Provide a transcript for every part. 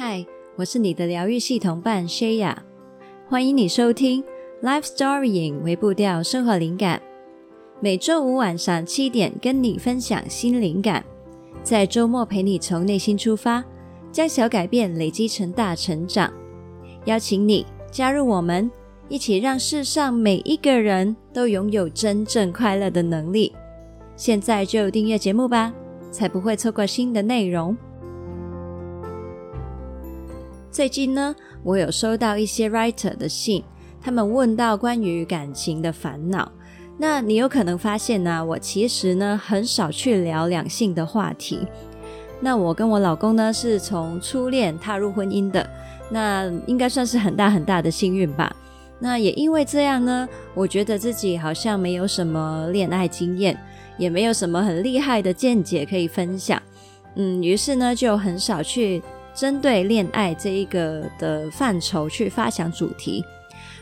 嗨，我是你的疗愈系统伴 Shaya，欢迎你收听 Life Storying 微步调生活灵感，每周五晚上七点跟你分享新灵感，在周末陪你从内心出发，将小改变累积成大成长，邀请你加入我们，一起让世上每一个人都拥有真正快乐的能力。现在就订阅节目吧，才不会错过新的内容。最近呢，我有收到一些 writer 的信，他们问到关于感情的烦恼。那你有可能发现呢，我其实呢很少去聊两性的话题。那我跟我老公呢是从初恋踏入婚姻的，那应该算是很大很大的幸运吧。那也因为这样呢，我觉得自己好像没有什么恋爱经验，也没有什么很厉害的见解可以分享。嗯，于是呢就很少去。针对恋爱这一个的范畴去发想主题。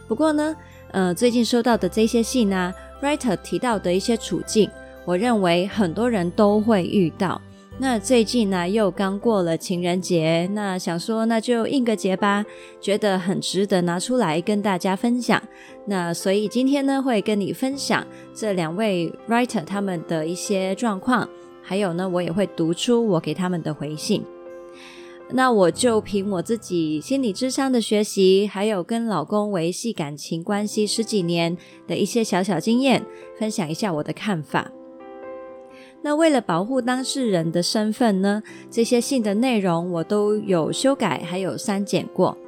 不过呢，呃，最近收到的这些信呢，writer 提到的一些处境，我认为很多人都会遇到。那最近呢，又刚过了情人节，那想说那就应个节吧，觉得很值得拿出来跟大家分享。那所以今天呢，会跟你分享这两位 writer 他们的一些状况，还有呢，我也会读出我给他们的回信。那我就凭我自己心理智商的学习，还有跟老公维系感情关系十几年的一些小小经验，分享一下我的看法。那为了保护当事人的身份呢，这些信的内容我都有修改，还有删减过。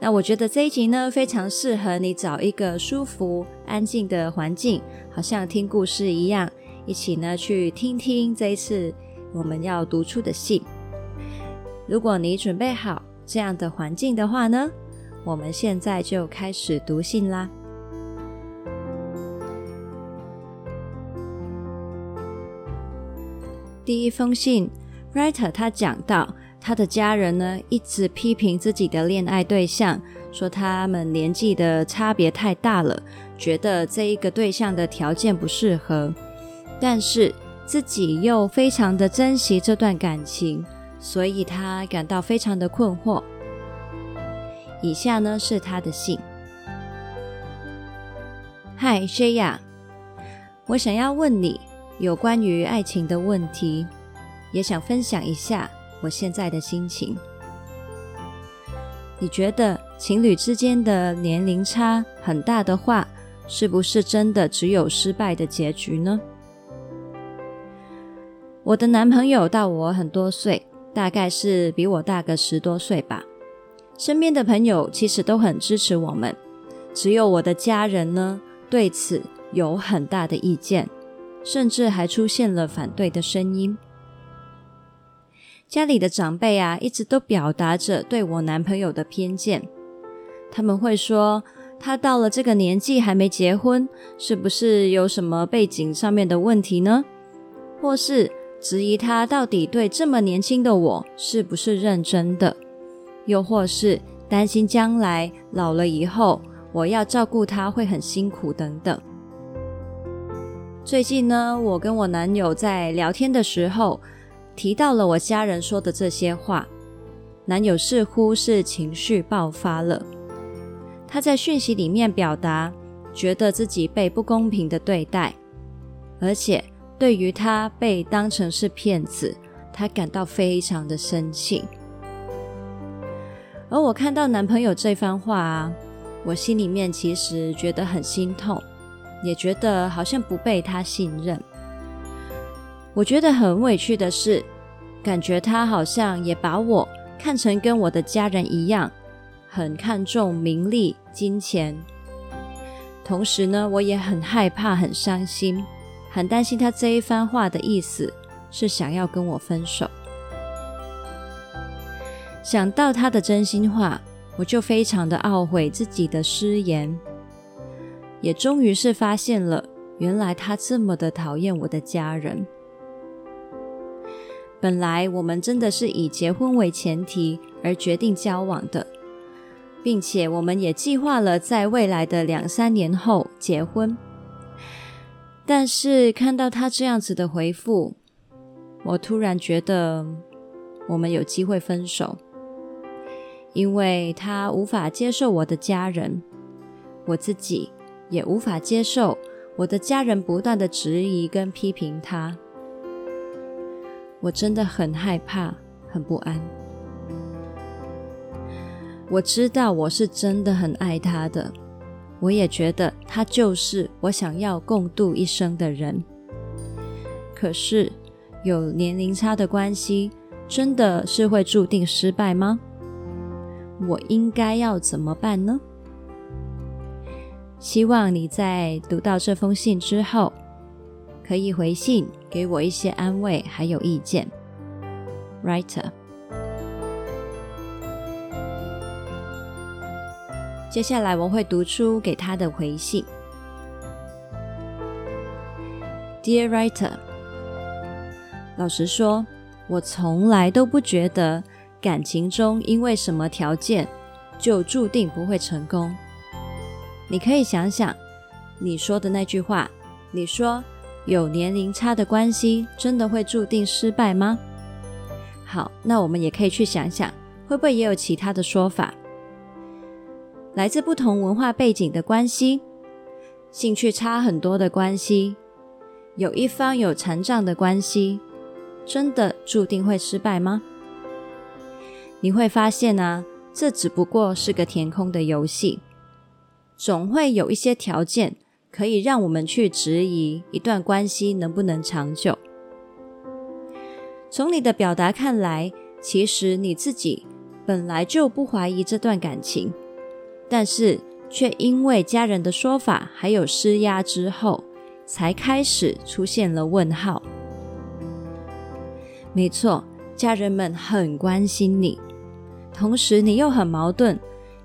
那我觉得这一集呢，非常适合你找一个舒服、安静的环境，好像听故事一样，一起呢去听听这一次我们要读出的信。如果你准备好这样的环境的话呢，我们现在就开始读信啦。第一封信，writer 他讲到他的家人呢一直批评自己的恋爱对象，说他们年纪的差别太大了，觉得这一个对象的条件不适合，但是自己又非常的珍惜这段感情。所以他感到非常的困惑。以下呢是他的信。嗨，Shaya，我想要问你有关于爱情的问题，也想分享一下我现在的心情。你觉得情侣之间的年龄差很大的话，是不是真的只有失败的结局呢？我的男朋友大我很多岁。大概是比我大个十多岁吧。身边的朋友其实都很支持我们，只有我的家人呢，对此有很大的意见，甚至还出现了反对的声音。家里的长辈啊，一直都表达着对我男朋友的偏见。他们会说，他到了这个年纪还没结婚，是不是有什么背景上面的问题呢？或是，质疑他到底对这么年轻的我是不是认真的，又或是担心将来老了以后我要照顾他会很辛苦等等。最近呢，我跟我男友在聊天的时候提到了我家人说的这些话，男友似乎是情绪爆发了，他在讯息里面表达觉得自己被不公平的对待，而且。对于他被当成是骗子，他感到非常的生气。而我看到男朋友这番话啊，我心里面其实觉得很心痛，也觉得好像不被他信任。我觉得很委屈的是，感觉他好像也把我看成跟我的家人一样，很看重名利金钱。同时呢，我也很害怕，很伤心。很担心他这一番话的意思是想要跟我分手。想到他的真心话，我就非常的懊悔自己的失言，也终于是发现了，原来他这么的讨厌我的家人。本来我们真的是以结婚为前提而决定交往的，并且我们也计划了在未来的两三年后结婚。但是看到他这样子的回复，我突然觉得我们有机会分手。因为他无法接受我的家人，我自己也无法接受我的家人不断的质疑跟批评他。我真的很害怕，很不安。我知道我是真的很爱他的，我也觉得他就是我想要共度一生的人。可是，有年龄差的关系，真的是会注定失败吗？我应该要怎么办呢？希望你在读到这封信之后，可以回信给我一些安慰，还有意见。Writer，接下来我会读出给他的回信。Dear Writer，老实说，我从来都不觉得感情中因为什么条件就注定不会成功。你可以想想你说的那句话，你说。有年龄差的关系，真的会注定失败吗？好，那我们也可以去想想，会不会也有其他的说法？来自不同文化背景的关系，兴趣差很多的关系，有一方有残障的关系，真的注定会失败吗？你会发现啊，这只不过是个填空的游戏，总会有一些条件。可以让我们去质疑一段关系能不能长久。从你的表达看来，其实你自己本来就不怀疑这段感情，但是却因为家人的说法还有施压之后，才开始出现了问号。没错，家人们很关心你，同时你又很矛盾，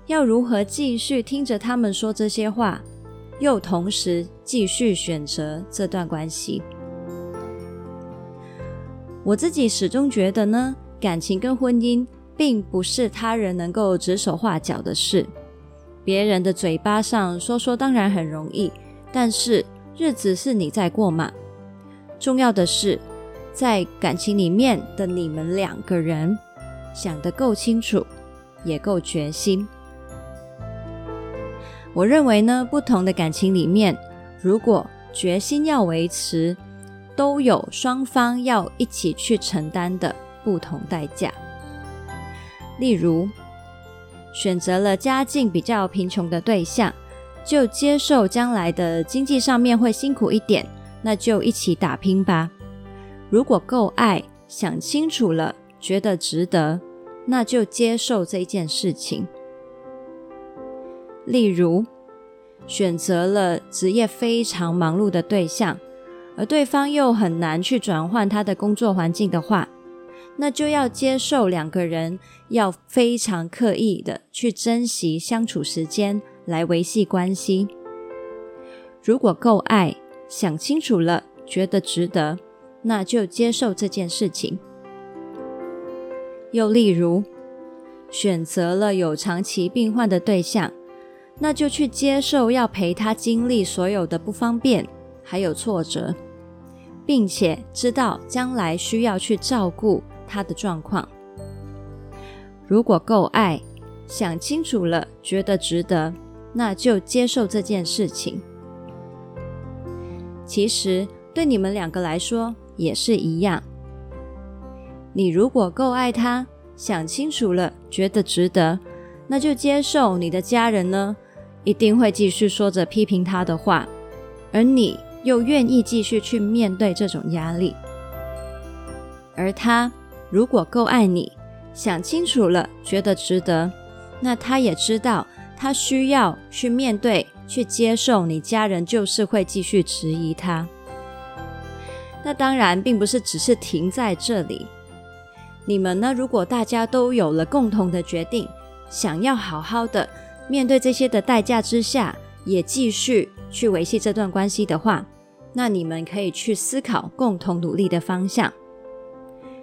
要如何继续听着他们说这些话？又同时继续选择这段关系，我自己始终觉得呢，感情跟婚姻并不是他人能够指手画脚的事。别人的嘴巴上说说当然很容易，但是日子是你在过嘛。重要的是，在感情里面的你们两个人想得够清楚，也够决心。我认为呢，不同的感情里面，如果决心要维持，都有双方要一起去承担的不同代价。例如，选择了家境比较贫穷的对象，就接受将来的经济上面会辛苦一点，那就一起打拼吧。如果够爱，想清楚了，觉得值得，那就接受这件事情。例如，选择了职业非常忙碌的对象，而对方又很难去转换他的工作环境的话，那就要接受两个人要非常刻意的去珍惜相处时间来维系关系。如果够爱，想清楚了，觉得值得，那就接受这件事情。又例如，选择了有长期病患的对象。那就去接受要陪他经历所有的不方便，还有挫折，并且知道将来需要去照顾他的状况。如果够爱，想清楚了，觉得值得，那就接受这件事情。其实对你们两个来说也是一样。你如果够爱他，想清楚了，觉得值得，那就接受你的家人呢，一定会继续说着批评他的话，而你又愿意继续去面对这种压力。而他如果够爱你，想清楚了，觉得值得，那他也知道他需要去面对、去接受你家人就是会继续质疑他。那当然并不是只是停在这里。你们呢？如果大家都有了共同的决定，想要好好的。面对这些的代价之下，也继续去维系这段关系的话，那你们可以去思考共同努力的方向。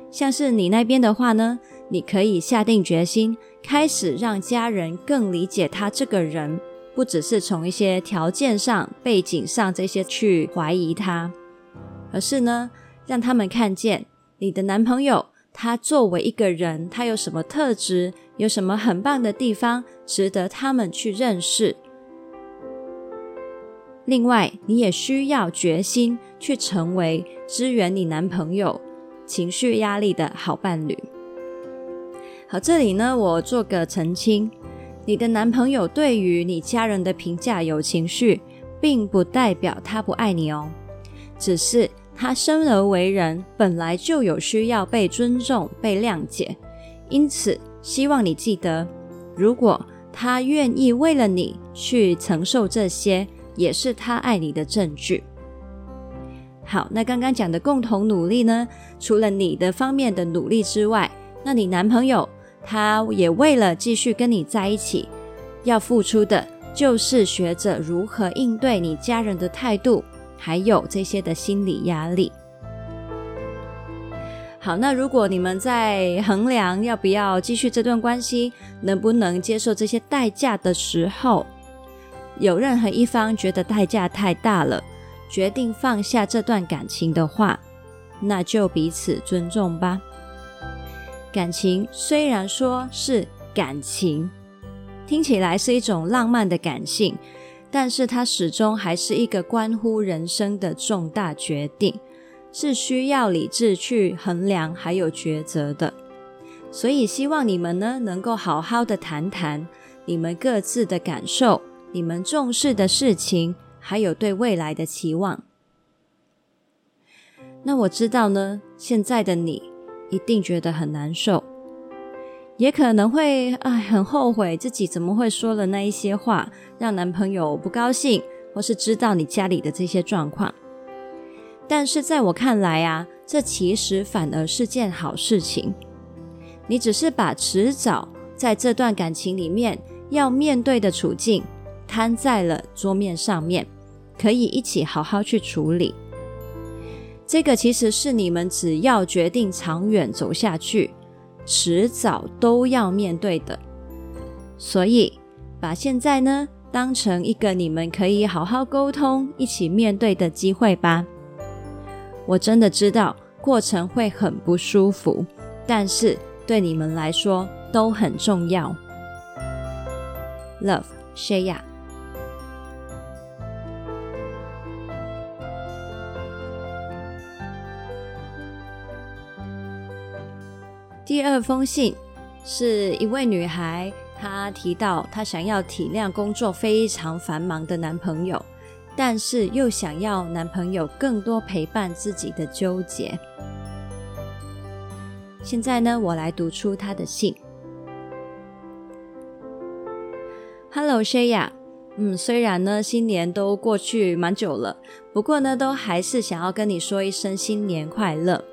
像是你那边的话呢，你可以下定决心，开始让家人更理解他这个人，不只是从一些条件上、背景上这些去怀疑他，而是呢，让他们看见你的男朋友，他作为一个人，他有什么特质，有什么很棒的地方，值得他们去认识。另外，你也需要决心去成为支援你男朋友情绪压力的好伴侣。好，这里呢，我做个澄清：你的男朋友对于你家人的评价有情绪，并不代表他不爱你哦，只是他生而为人，本来就有需要被尊重、被谅解。因此，希望你记得，如果他愿意为了你去承受这些，也是他爱你的证据。好，那刚刚讲的共同努力呢，除了你的方面的努力之外，那你男朋友他也为了继续跟你在一起，要付出的就是学着如何应对你家人的态度，还有这些的心理压力。好，那如果你们在衡量要不要继续这段关系，能不能接受这些代价的时候，有任何一方觉得代价太大了，决定放下这段感情的话，那就彼此尊重吧。感情虽然说是感情，听起来是一种浪漫的感性，但是它始终还是一个关乎人生的重大决定，是需要理智去衡量还有抉择的。所以希望你们呢，能够好好的谈谈你们各自的感受。你们重视的事情，还有对未来的期望。那我知道呢，现在的你一定觉得很难受，也可能会哎很后悔自己怎么会说了那一些话，让男朋友不高兴，或是知道你家里的这些状况。但是在我看来啊，这其实反而是件好事情。你只是把迟早在这段感情里面要面对的处境。摊在了桌面上面，可以一起好好去处理。这个其实是你们只要决定长远走下去，迟早都要面对的。所以，把现在呢当成一个你们可以好好沟通、一起面对的机会吧。我真的知道过程会很不舒服，但是对你们来说都很重要。Love Shaya。第二封信是一位女孩，她提到她想要体谅工作非常繁忙的男朋友，但是又想要男朋友更多陪伴自己的纠结。现在呢，我来读出她的信。Hello Shaya，嗯，虽然呢新年都过去蛮久了，不过呢都还是想要跟你说一声新年快乐。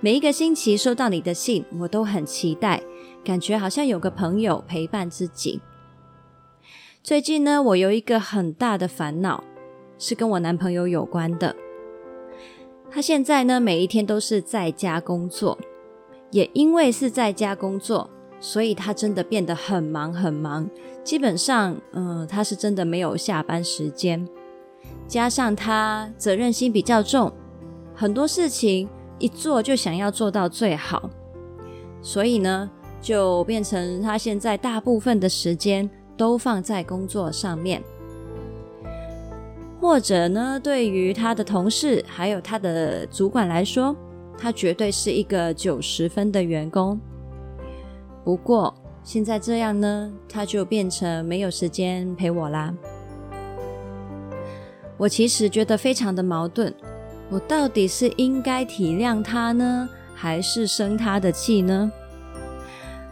每一个星期收到你的信，我都很期待，感觉好像有个朋友陪伴自己。最近呢，我有一个很大的烦恼，是跟我男朋友有关的。他现在呢，每一天都是在家工作，也因为是在家工作，所以他真的变得很忙很忙。基本上，嗯、他是真的没有下班时间。加上他责任心比较重，很多事情。一做就想要做到最好，所以呢，就变成他现在大部分的时间都放在工作上面，或者呢，对于他的同事还有他的主管来说，他绝对是一个九十分的员工。不过现在这样呢，他就变成没有时间陪我啦。我其实觉得非常的矛盾。我到底是应该体谅他呢，还是生他的气呢？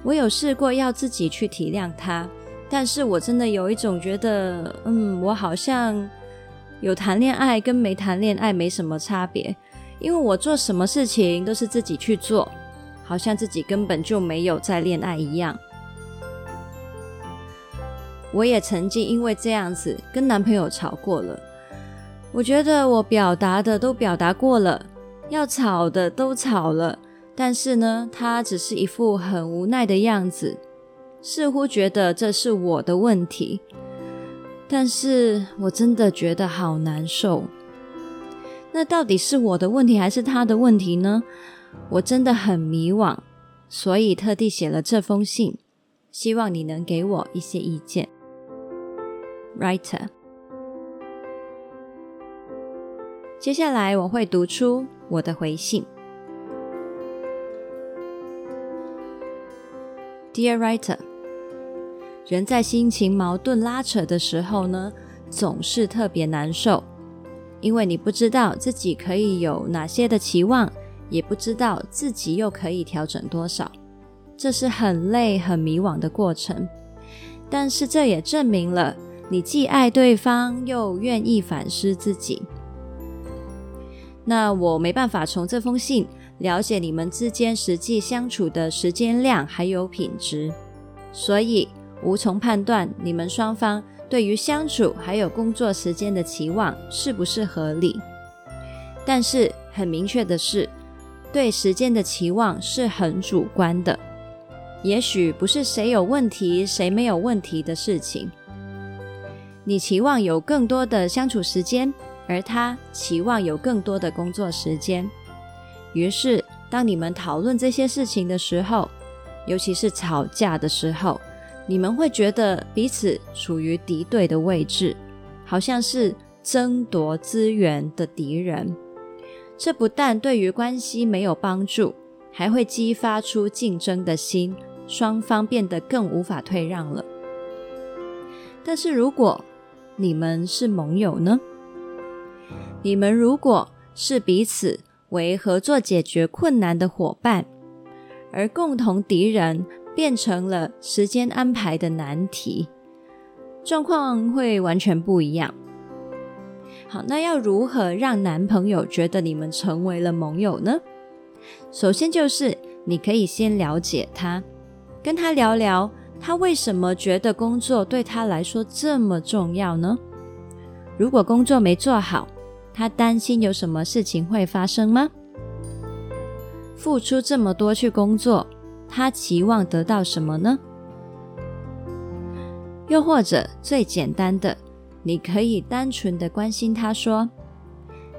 我有试过要自己去体谅他，但是我真的有一种觉得，嗯，我好像有谈恋爱跟没谈恋爱没什么差别，因为我做什么事情都是自己去做，好像自己根本就没有在恋爱一样。我也曾经因为这样子跟男朋友吵过了。我觉得我表达的都表达过了，要吵的都吵了，但是呢，他只是一副很无奈的样子，似乎觉得这是我的问题，但是我真的觉得好难受。那到底是我的问题还是他的问题呢？我真的很迷惘，所以特地写了这封信，希望你能给我一些意见。Writer，接下来我会读出我的回信。Dear Writer，人在心情矛盾拉扯的时候呢，总是特别难受，因为你不知道自己可以有哪些的期望，也不知道自己又可以调整多少，这是很累、很迷惘的过程。但是这也证明了你既爱对方，又愿意反思自己。那我没办法从这封信了解你们之间实际相处的时间量还有品质，所以无从判断你们双方对于相处还有工作时间的期望是不是合理。但是很明确的是，对时间的期望是很主观的，也许不是谁有问题谁没有问题的事情。你期望有更多的相处时间，而他期望有更多的工作时间。于是，当你们讨论这些事情的时候，尤其是吵架的时候，你们会觉得彼此处于敌对的位置，好像是争夺资源的敌人。这不但对于关系没有帮助，还会激发出竞争的心，双方变得更无法退让了。但是，如果你们是盟友呢？你们如果是彼此为合作解决困难的伙伴，而共同敌人变成了时间安排的难题，状况会完全不一样。好，那要如何让男朋友觉得你们成为了盟友呢？首先就是你可以先了解他，跟他聊聊他为什么觉得工作对他来说这么重要呢？如果工作没做好，他担心有什么事情会发生吗？付出这么多去工作，他期望得到什么呢？又或者最简单的，你可以单纯的关心他说：“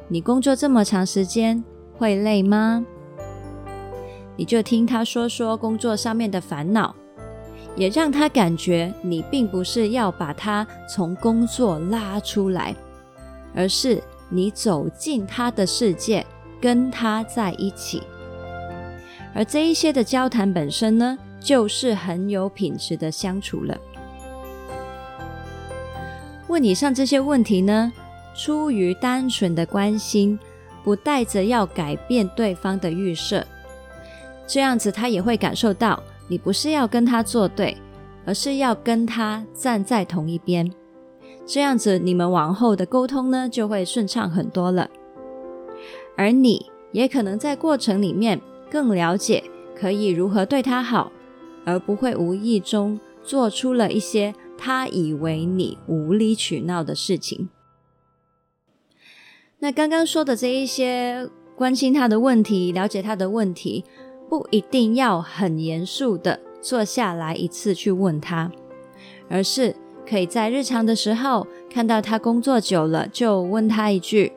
你工作这么长时间，会累吗？”你就听他说说工作上面的烦恼，也让他感觉你并不是要把他从工作拉出来，而是。你走进他的世界，跟他在一起，而这一些的交谈本身呢，就是很有品质的相处了。问以上这些问题呢，出于单纯的关心，不带着要改变对方的预设，这样子他也会感受到你不是要跟他作对，而是要跟他站在同一边。这样子，你们往后的沟通呢，就会顺畅很多了。而你也可能在过程里面更了解可以如何对他好，而不会无意中做出了一些他以为你无理取闹的事情。那刚刚说的这一些关心他的问题、了解他的问题，不一定要很严肃的坐下来一次去问他，而是。可以在日常的时候看到他工作久了，就问他一句，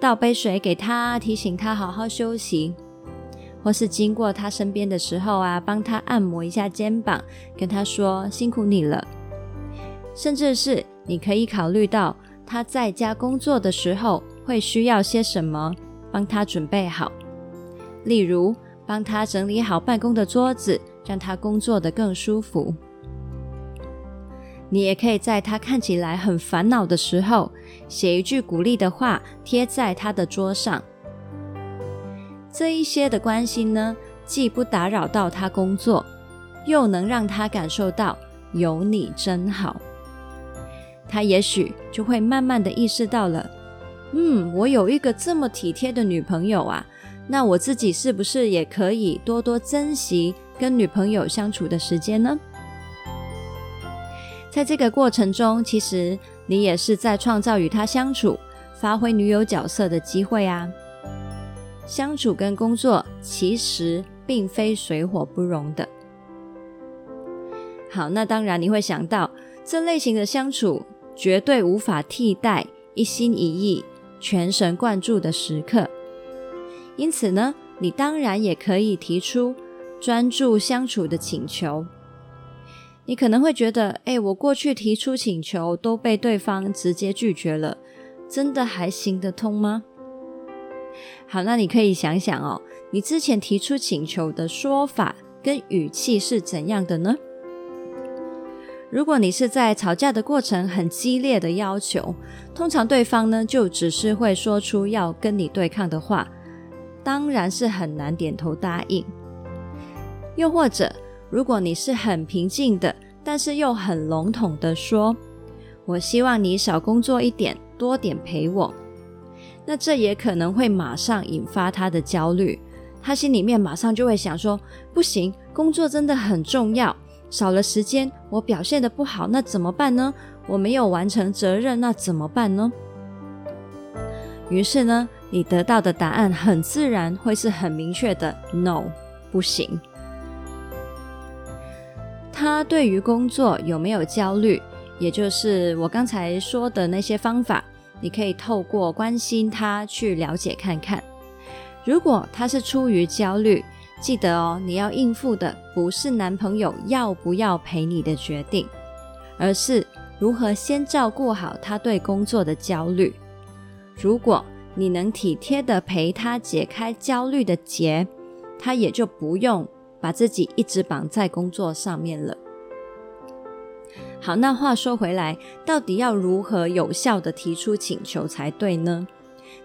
倒杯水给他，提醒他好好休息；或是经过他身边的时候啊，帮他按摩一下肩膀，跟他说辛苦你了。甚至是你可以考虑到他在家工作的时候会需要些什么，帮他准备好，例如帮他整理好办公的桌子，让他工作的更舒服。你也可以在他看起来很烦恼的时候，写一句鼓励的话贴在他的桌上。这一些的关心呢，既不打扰到他工作，又能让他感受到有你真好。他也许就会慢慢的意识到了，嗯，我有一个这么体贴的女朋友啊，那我自己是不是也可以多多珍惜跟女朋友相处的时间呢？在这个过程中，其实你也是在创造与他相处、发挥女友角色的机会啊。相处跟工作其实并非水火不容的。好，那当然你会想到，这类型的相处绝对无法替代一心一意、全神贯注的时刻。因此呢，你当然也可以提出专注相处的请求。你可能会觉得，哎，我过去提出请求都被对方直接拒绝了，真的还行得通吗？好，那你可以想想哦，你之前提出请求的说法跟语气是怎样的呢？如果你是在吵架的过程很激烈的要求，通常对方呢就只是会说出要跟你对抗的话，当然是很难点头答应。又或者，如果你是很平静的，但是又很笼统的说：“我希望你少工作一点，多点陪我。”那这也可能会马上引发他的焦虑，他心里面马上就会想说：“不行，工作真的很重要，少了时间我表现得不好，那怎么办呢？我没有完成责任，那怎么办呢？”于是呢，你得到的答案很自然会是很明确的：“No，不行。”他对于工作有没有焦虑？也就是我刚才说的那些方法，你可以透过关心他去了解看看。如果他是出于焦虑，记得哦，你要应付的不是男朋友要不要陪你的决定，而是如何先照顾好他对工作的焦虑。如果你能体贴的陪他解开焦虑的结，他也就不用。把自己一直绑在工作上面了。好，那话说回来，到底要如何有效地提出请求才对呢？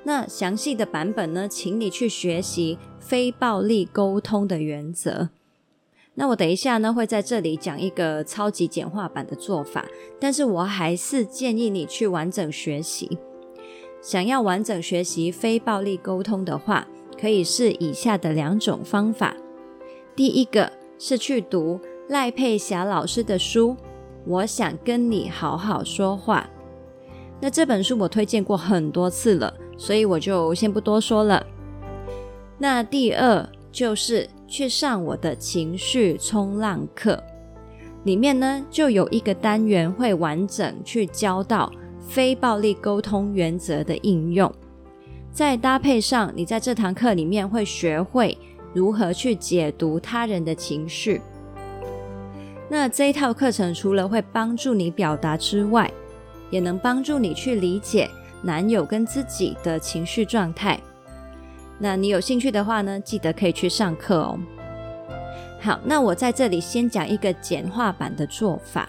那详细的版本呢，请你去学习非暴力沟通的原则。那我等一下呢，会在这里讲一个超级简化版的做法，但是我还是建议你去完整学习。想要完整学习非暴力沟通的话，可以是以下的两种方法。第一个是去读赖佩霞老师的书，我想跟你好好说话。那这本书我推荐过很多次了，所以我就先不多说了。那第二就是去上我的情绪冲浪课，里面呢就有一个单元会完整去教到非暴力沟通原则的应用，再搭配上你在这堂课里面会学会。如何去解读他人的情绪？那这一套课程除了会帮助你表达之外，也能帮助你去理解男友跟自己的情绪状态。那你有兴趣的话呢，记得可以去上课哦。好，那我在这里先讲一个简化版的做法：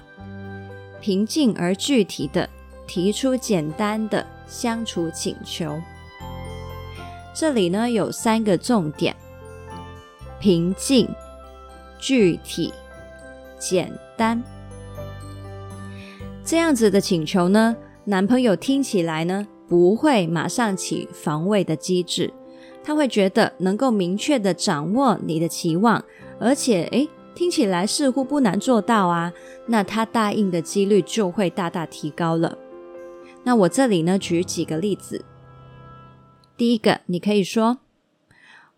平静而具体的提出简单的相处请求。这里呢有三个重点。平静、具体、简单，这样子的请求呢，男朋友听起来呢不会马上起防卫的机制，他会觉得能够明确的掌握你的期望，而且诶，听起来似乎不难做到啊，那他答应的几率就会大大提高了。那我这里呢举几个例子，第一个，你可以说。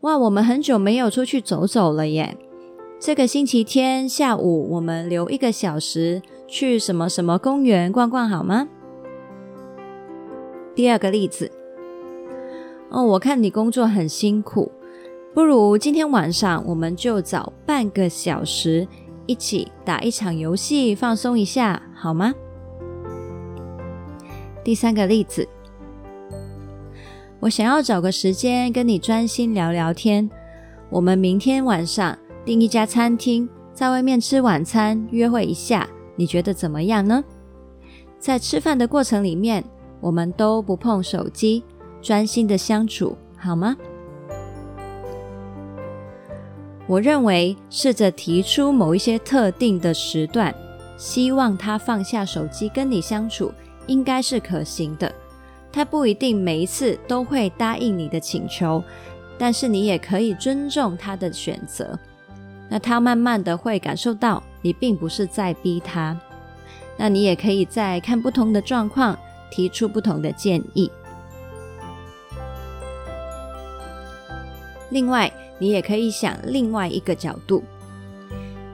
哇，我们很久没有出去走走了耶！这个星期天下午，我们留一个小时去什么什么公园逛逛好吗？第二个例子，哦，我看你工作很辛苦，不如今天晚上我们就找半个小时一起打一场游戏，放松一下好吗？第三个例子。我想要找个时间跟你专心聊聊天。我们明天晚上订一家餐厅，在外面吃晚餐，约会一下，你觉得怎么样呢？在吃饭的过程里面，我们都不碰手机，专心的相处，好吗？我认为试着提出某一些特定的时段，希望他放下手机跟你相处，应该是可行的。他不一定每一次都会答应你的请求，但是你也可以尊重他的选择。那他慢慢的会感受到你并不是在逼他。那你也可以在看不同的状况提出不同的建议。另外，你也可以想另外一个角度，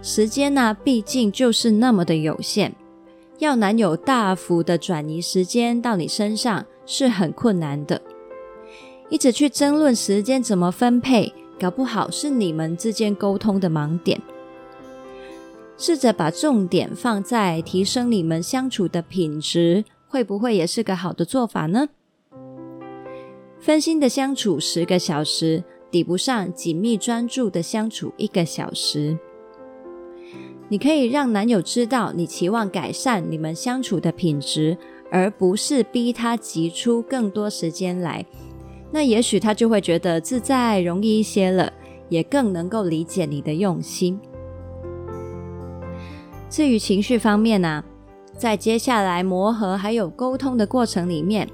时间呢，毕竟就是那么的有限，要男友大幅的转移时间到你身上。是很困难的，一直去争论时间怎么分配，搞不好是你们之间沟通的盲点。试着把重点放在提升你们相处的品质，会不会也是个好的做法呢？分心的相处十个小时，抵不上紧密专注的相处一个小时。你可以让男友知道你期望改善你们相处的品质，而不是逼他挤出更多时间来。那也许他就会觉得自在容易一些了，也更能够理解你的用心。至于情绪方面呢、在接下来磨合还有沟通的过程里面，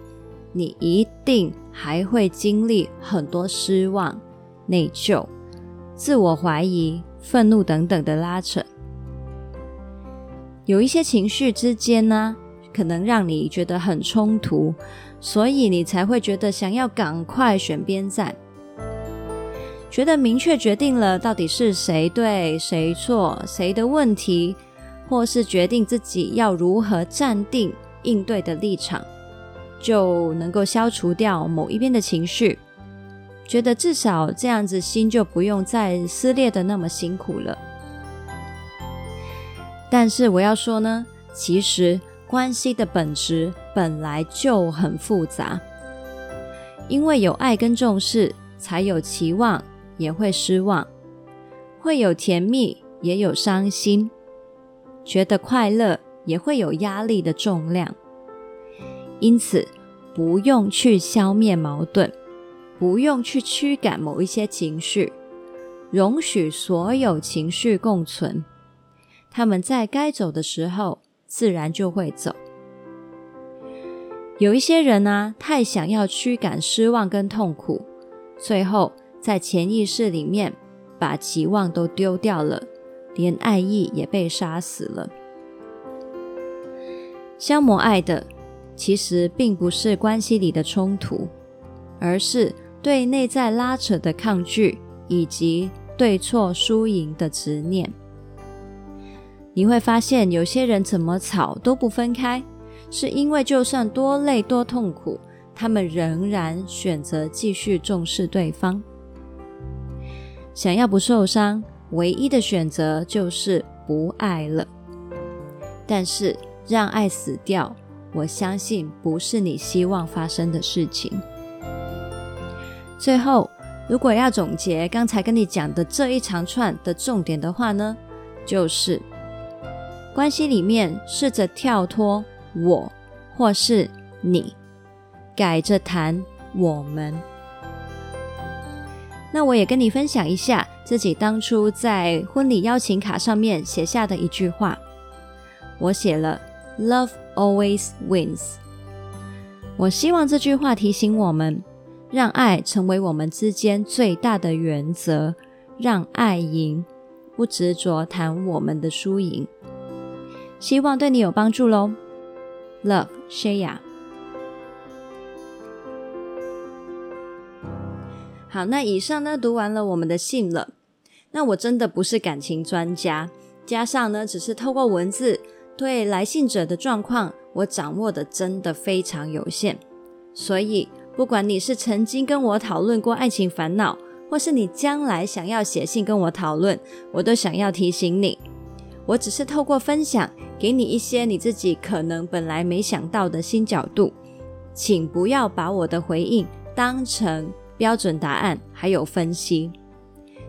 你一定还会经历很多失望、内疚、自我怀疑、愤怒等等的拉扯。有一些情绪之间呢，可能让你觉得很冲突。所以你才会觉得想要赶快选边站，觉得明确决定了到底是谁对谁错，谁的问题，或是决定自己要如何站定应对的立场，就能够消除掉某一边的情绪，觉得至少这样子心就不用再撕裂的那么辛苦了。但是我要说呢，其实。关系的本质本来就很复杂，因为有爱跟重视，才有期望，也会失望，会有甜蜜，也有伤心，觉得快乐，也会有压力的重量。因此，不用去消灭矛盾，不用去驱赶某一些情绪，容许所有情绪共存，他们在该走的时候。自然就会走。有一些人啊，太想要驱赶失望跟痛苦，最后在潜意识里面把期望都丢掉了，连爱意也被杀死了。消磨爱的，其实并不是关系里的冲突，而是对内在拉扯的抗拒，以及对错输赢的执念。你会发现，有些人怎么吵都不分开，是因为就算多累多痛苦，他们仍然选择继续重视对方。想要不受伤，唯一的选择就是不爱了。但是让爱死掉，我相信不是你希望发生的事情。最后，如果要总结刚才跟你讲的这一长串的重点的话呢，就是。关系里面，试着跳脱我或是你，改着谈我们。那我也跟你分享一下自己当初在婚礼邀请卡上面写下的一句话。我写了 “Love always wins”。我希望这句话提醒我们，让爱成为我们之间最大的原则，让爱赢，不执着谈我们的输赢。希望对你有帮助喽，Love Shaya。好，那以上呢，读完了我们的信了。那我真的不是感情专家，加上呢，只是透过文字对来信者的状况，我掌握的真的非常有限。所以，不管你是曾经跟我讨论过爱情烦恼，或是你将来想要写信跟我讨论，我都想要提醒你。我只是透过分享，给你一些你自己可能本来没想到的新角度，请不要把我的回应当成标准答案，还有分析。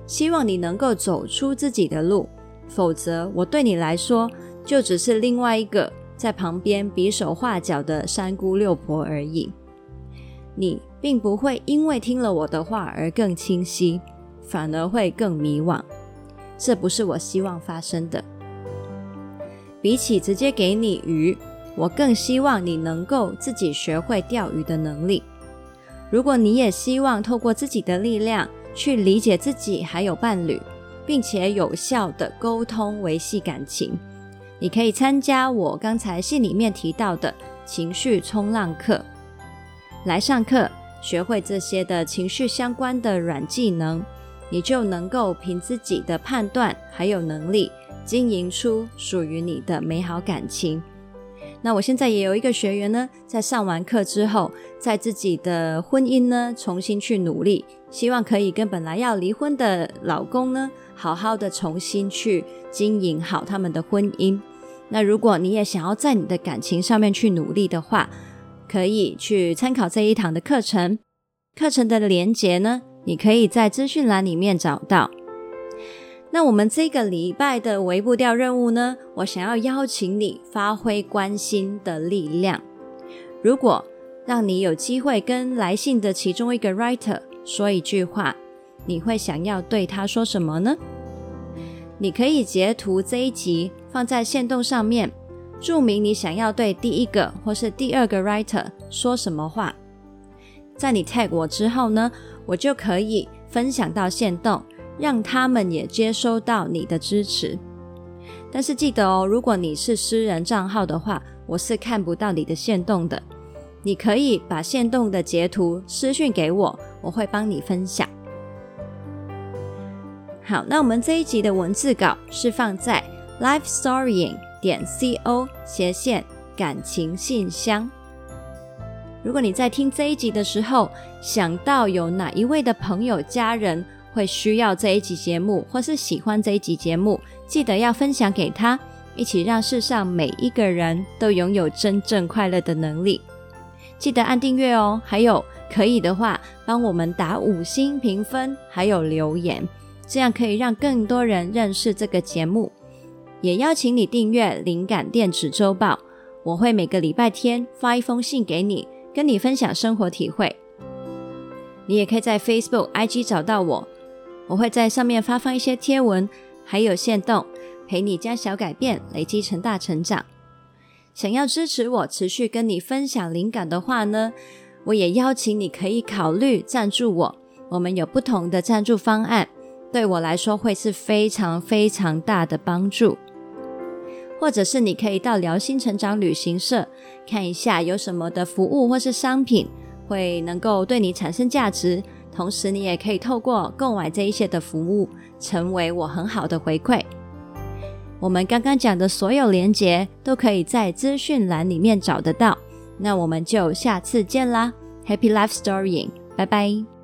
希望你能够走出自己的路，否则我对你来说就只是另外一个在旁边比手画脚的三姑六婆而已。你并不会因为听了我的话而更清晰，反而会更迷惘。这不是我希望发生的。比起直接给你鱼，我更希望你能够自己学会钓鱼的能力。如果你也希望透过自己的力量去理解自己还有伴侣，并且有效的沟通维系感情，你可以参加我刚才信里面提到的情绪冲浪课，来上课学会这些的情绪相关的软技能，你就能够凭自己的判断还有能力。经营出属于你的美好感情，那我现在也有一个学员呢，在上完课之后，在自己的婚姻呢重新去努力，希望可以跟本来要离婚的老公呢，好好的重新去经营好他们的婚姻。那如果你也想要在你的感情上面去努力的话，可以去参考这一堂的课程。课程的连结呢，你可以在资讯栏里面找到。那我们这个礼拜的微步调任务呢，我想要邀请你发挥关心的力量。如果让你有机会跟来信的其中一个 writer 说一句话，你会想要对他说什么呢？你可以截图这一集放在限动上面，注明你想要对第一个或是第二个 writer 说什么话。在你 tag 我之后呢，我就可以分享到限动。让他们也接收到你的支持，但是记得哦，如果你是私人账号的话，我是看不到你的限动的。你可以把限动的截图私讯给我，我会帮你分享。好，那我们这一集的文字稿是放在 lifestorying 点 co 斜线感情信箱。如果你在听这一集的时候，想到有哪一位的朋友、家人，会需要这一集节目，或是喜欢这一集节目，记得要分享给他，一起让世上每一个人都拥有真正快乐的能力。记得按订阅哦，还有可以的话，帮我们打五星评分，还有留言，这样可以让更多人认识这个节目。也邀请你订阅灵感电子周报，我会每个礼拜天发一封信给你，跟你分享生活体会。你也可以在 Facebook、IG 找到我。我会在上面发放一些贴文，还有限动，陪你将小改变累积成大成长。想要支持我持续跟你分享灵感的话呢，我也邀请你可以考虑赞助我。我们有不同的赞助方案，对我来说会是非常非常大的帮助。或者是你可以到辽心成长旅行社看一下有什么的服务或是商品会能够对你产生价值。同时，你也可以透过购买这一些的服务，成为我很好的回馈。我们刚刚讲的所有连结都可以在资讯栏里面找得到。那我们就下次见啦，Happy Life Storying，拜拜。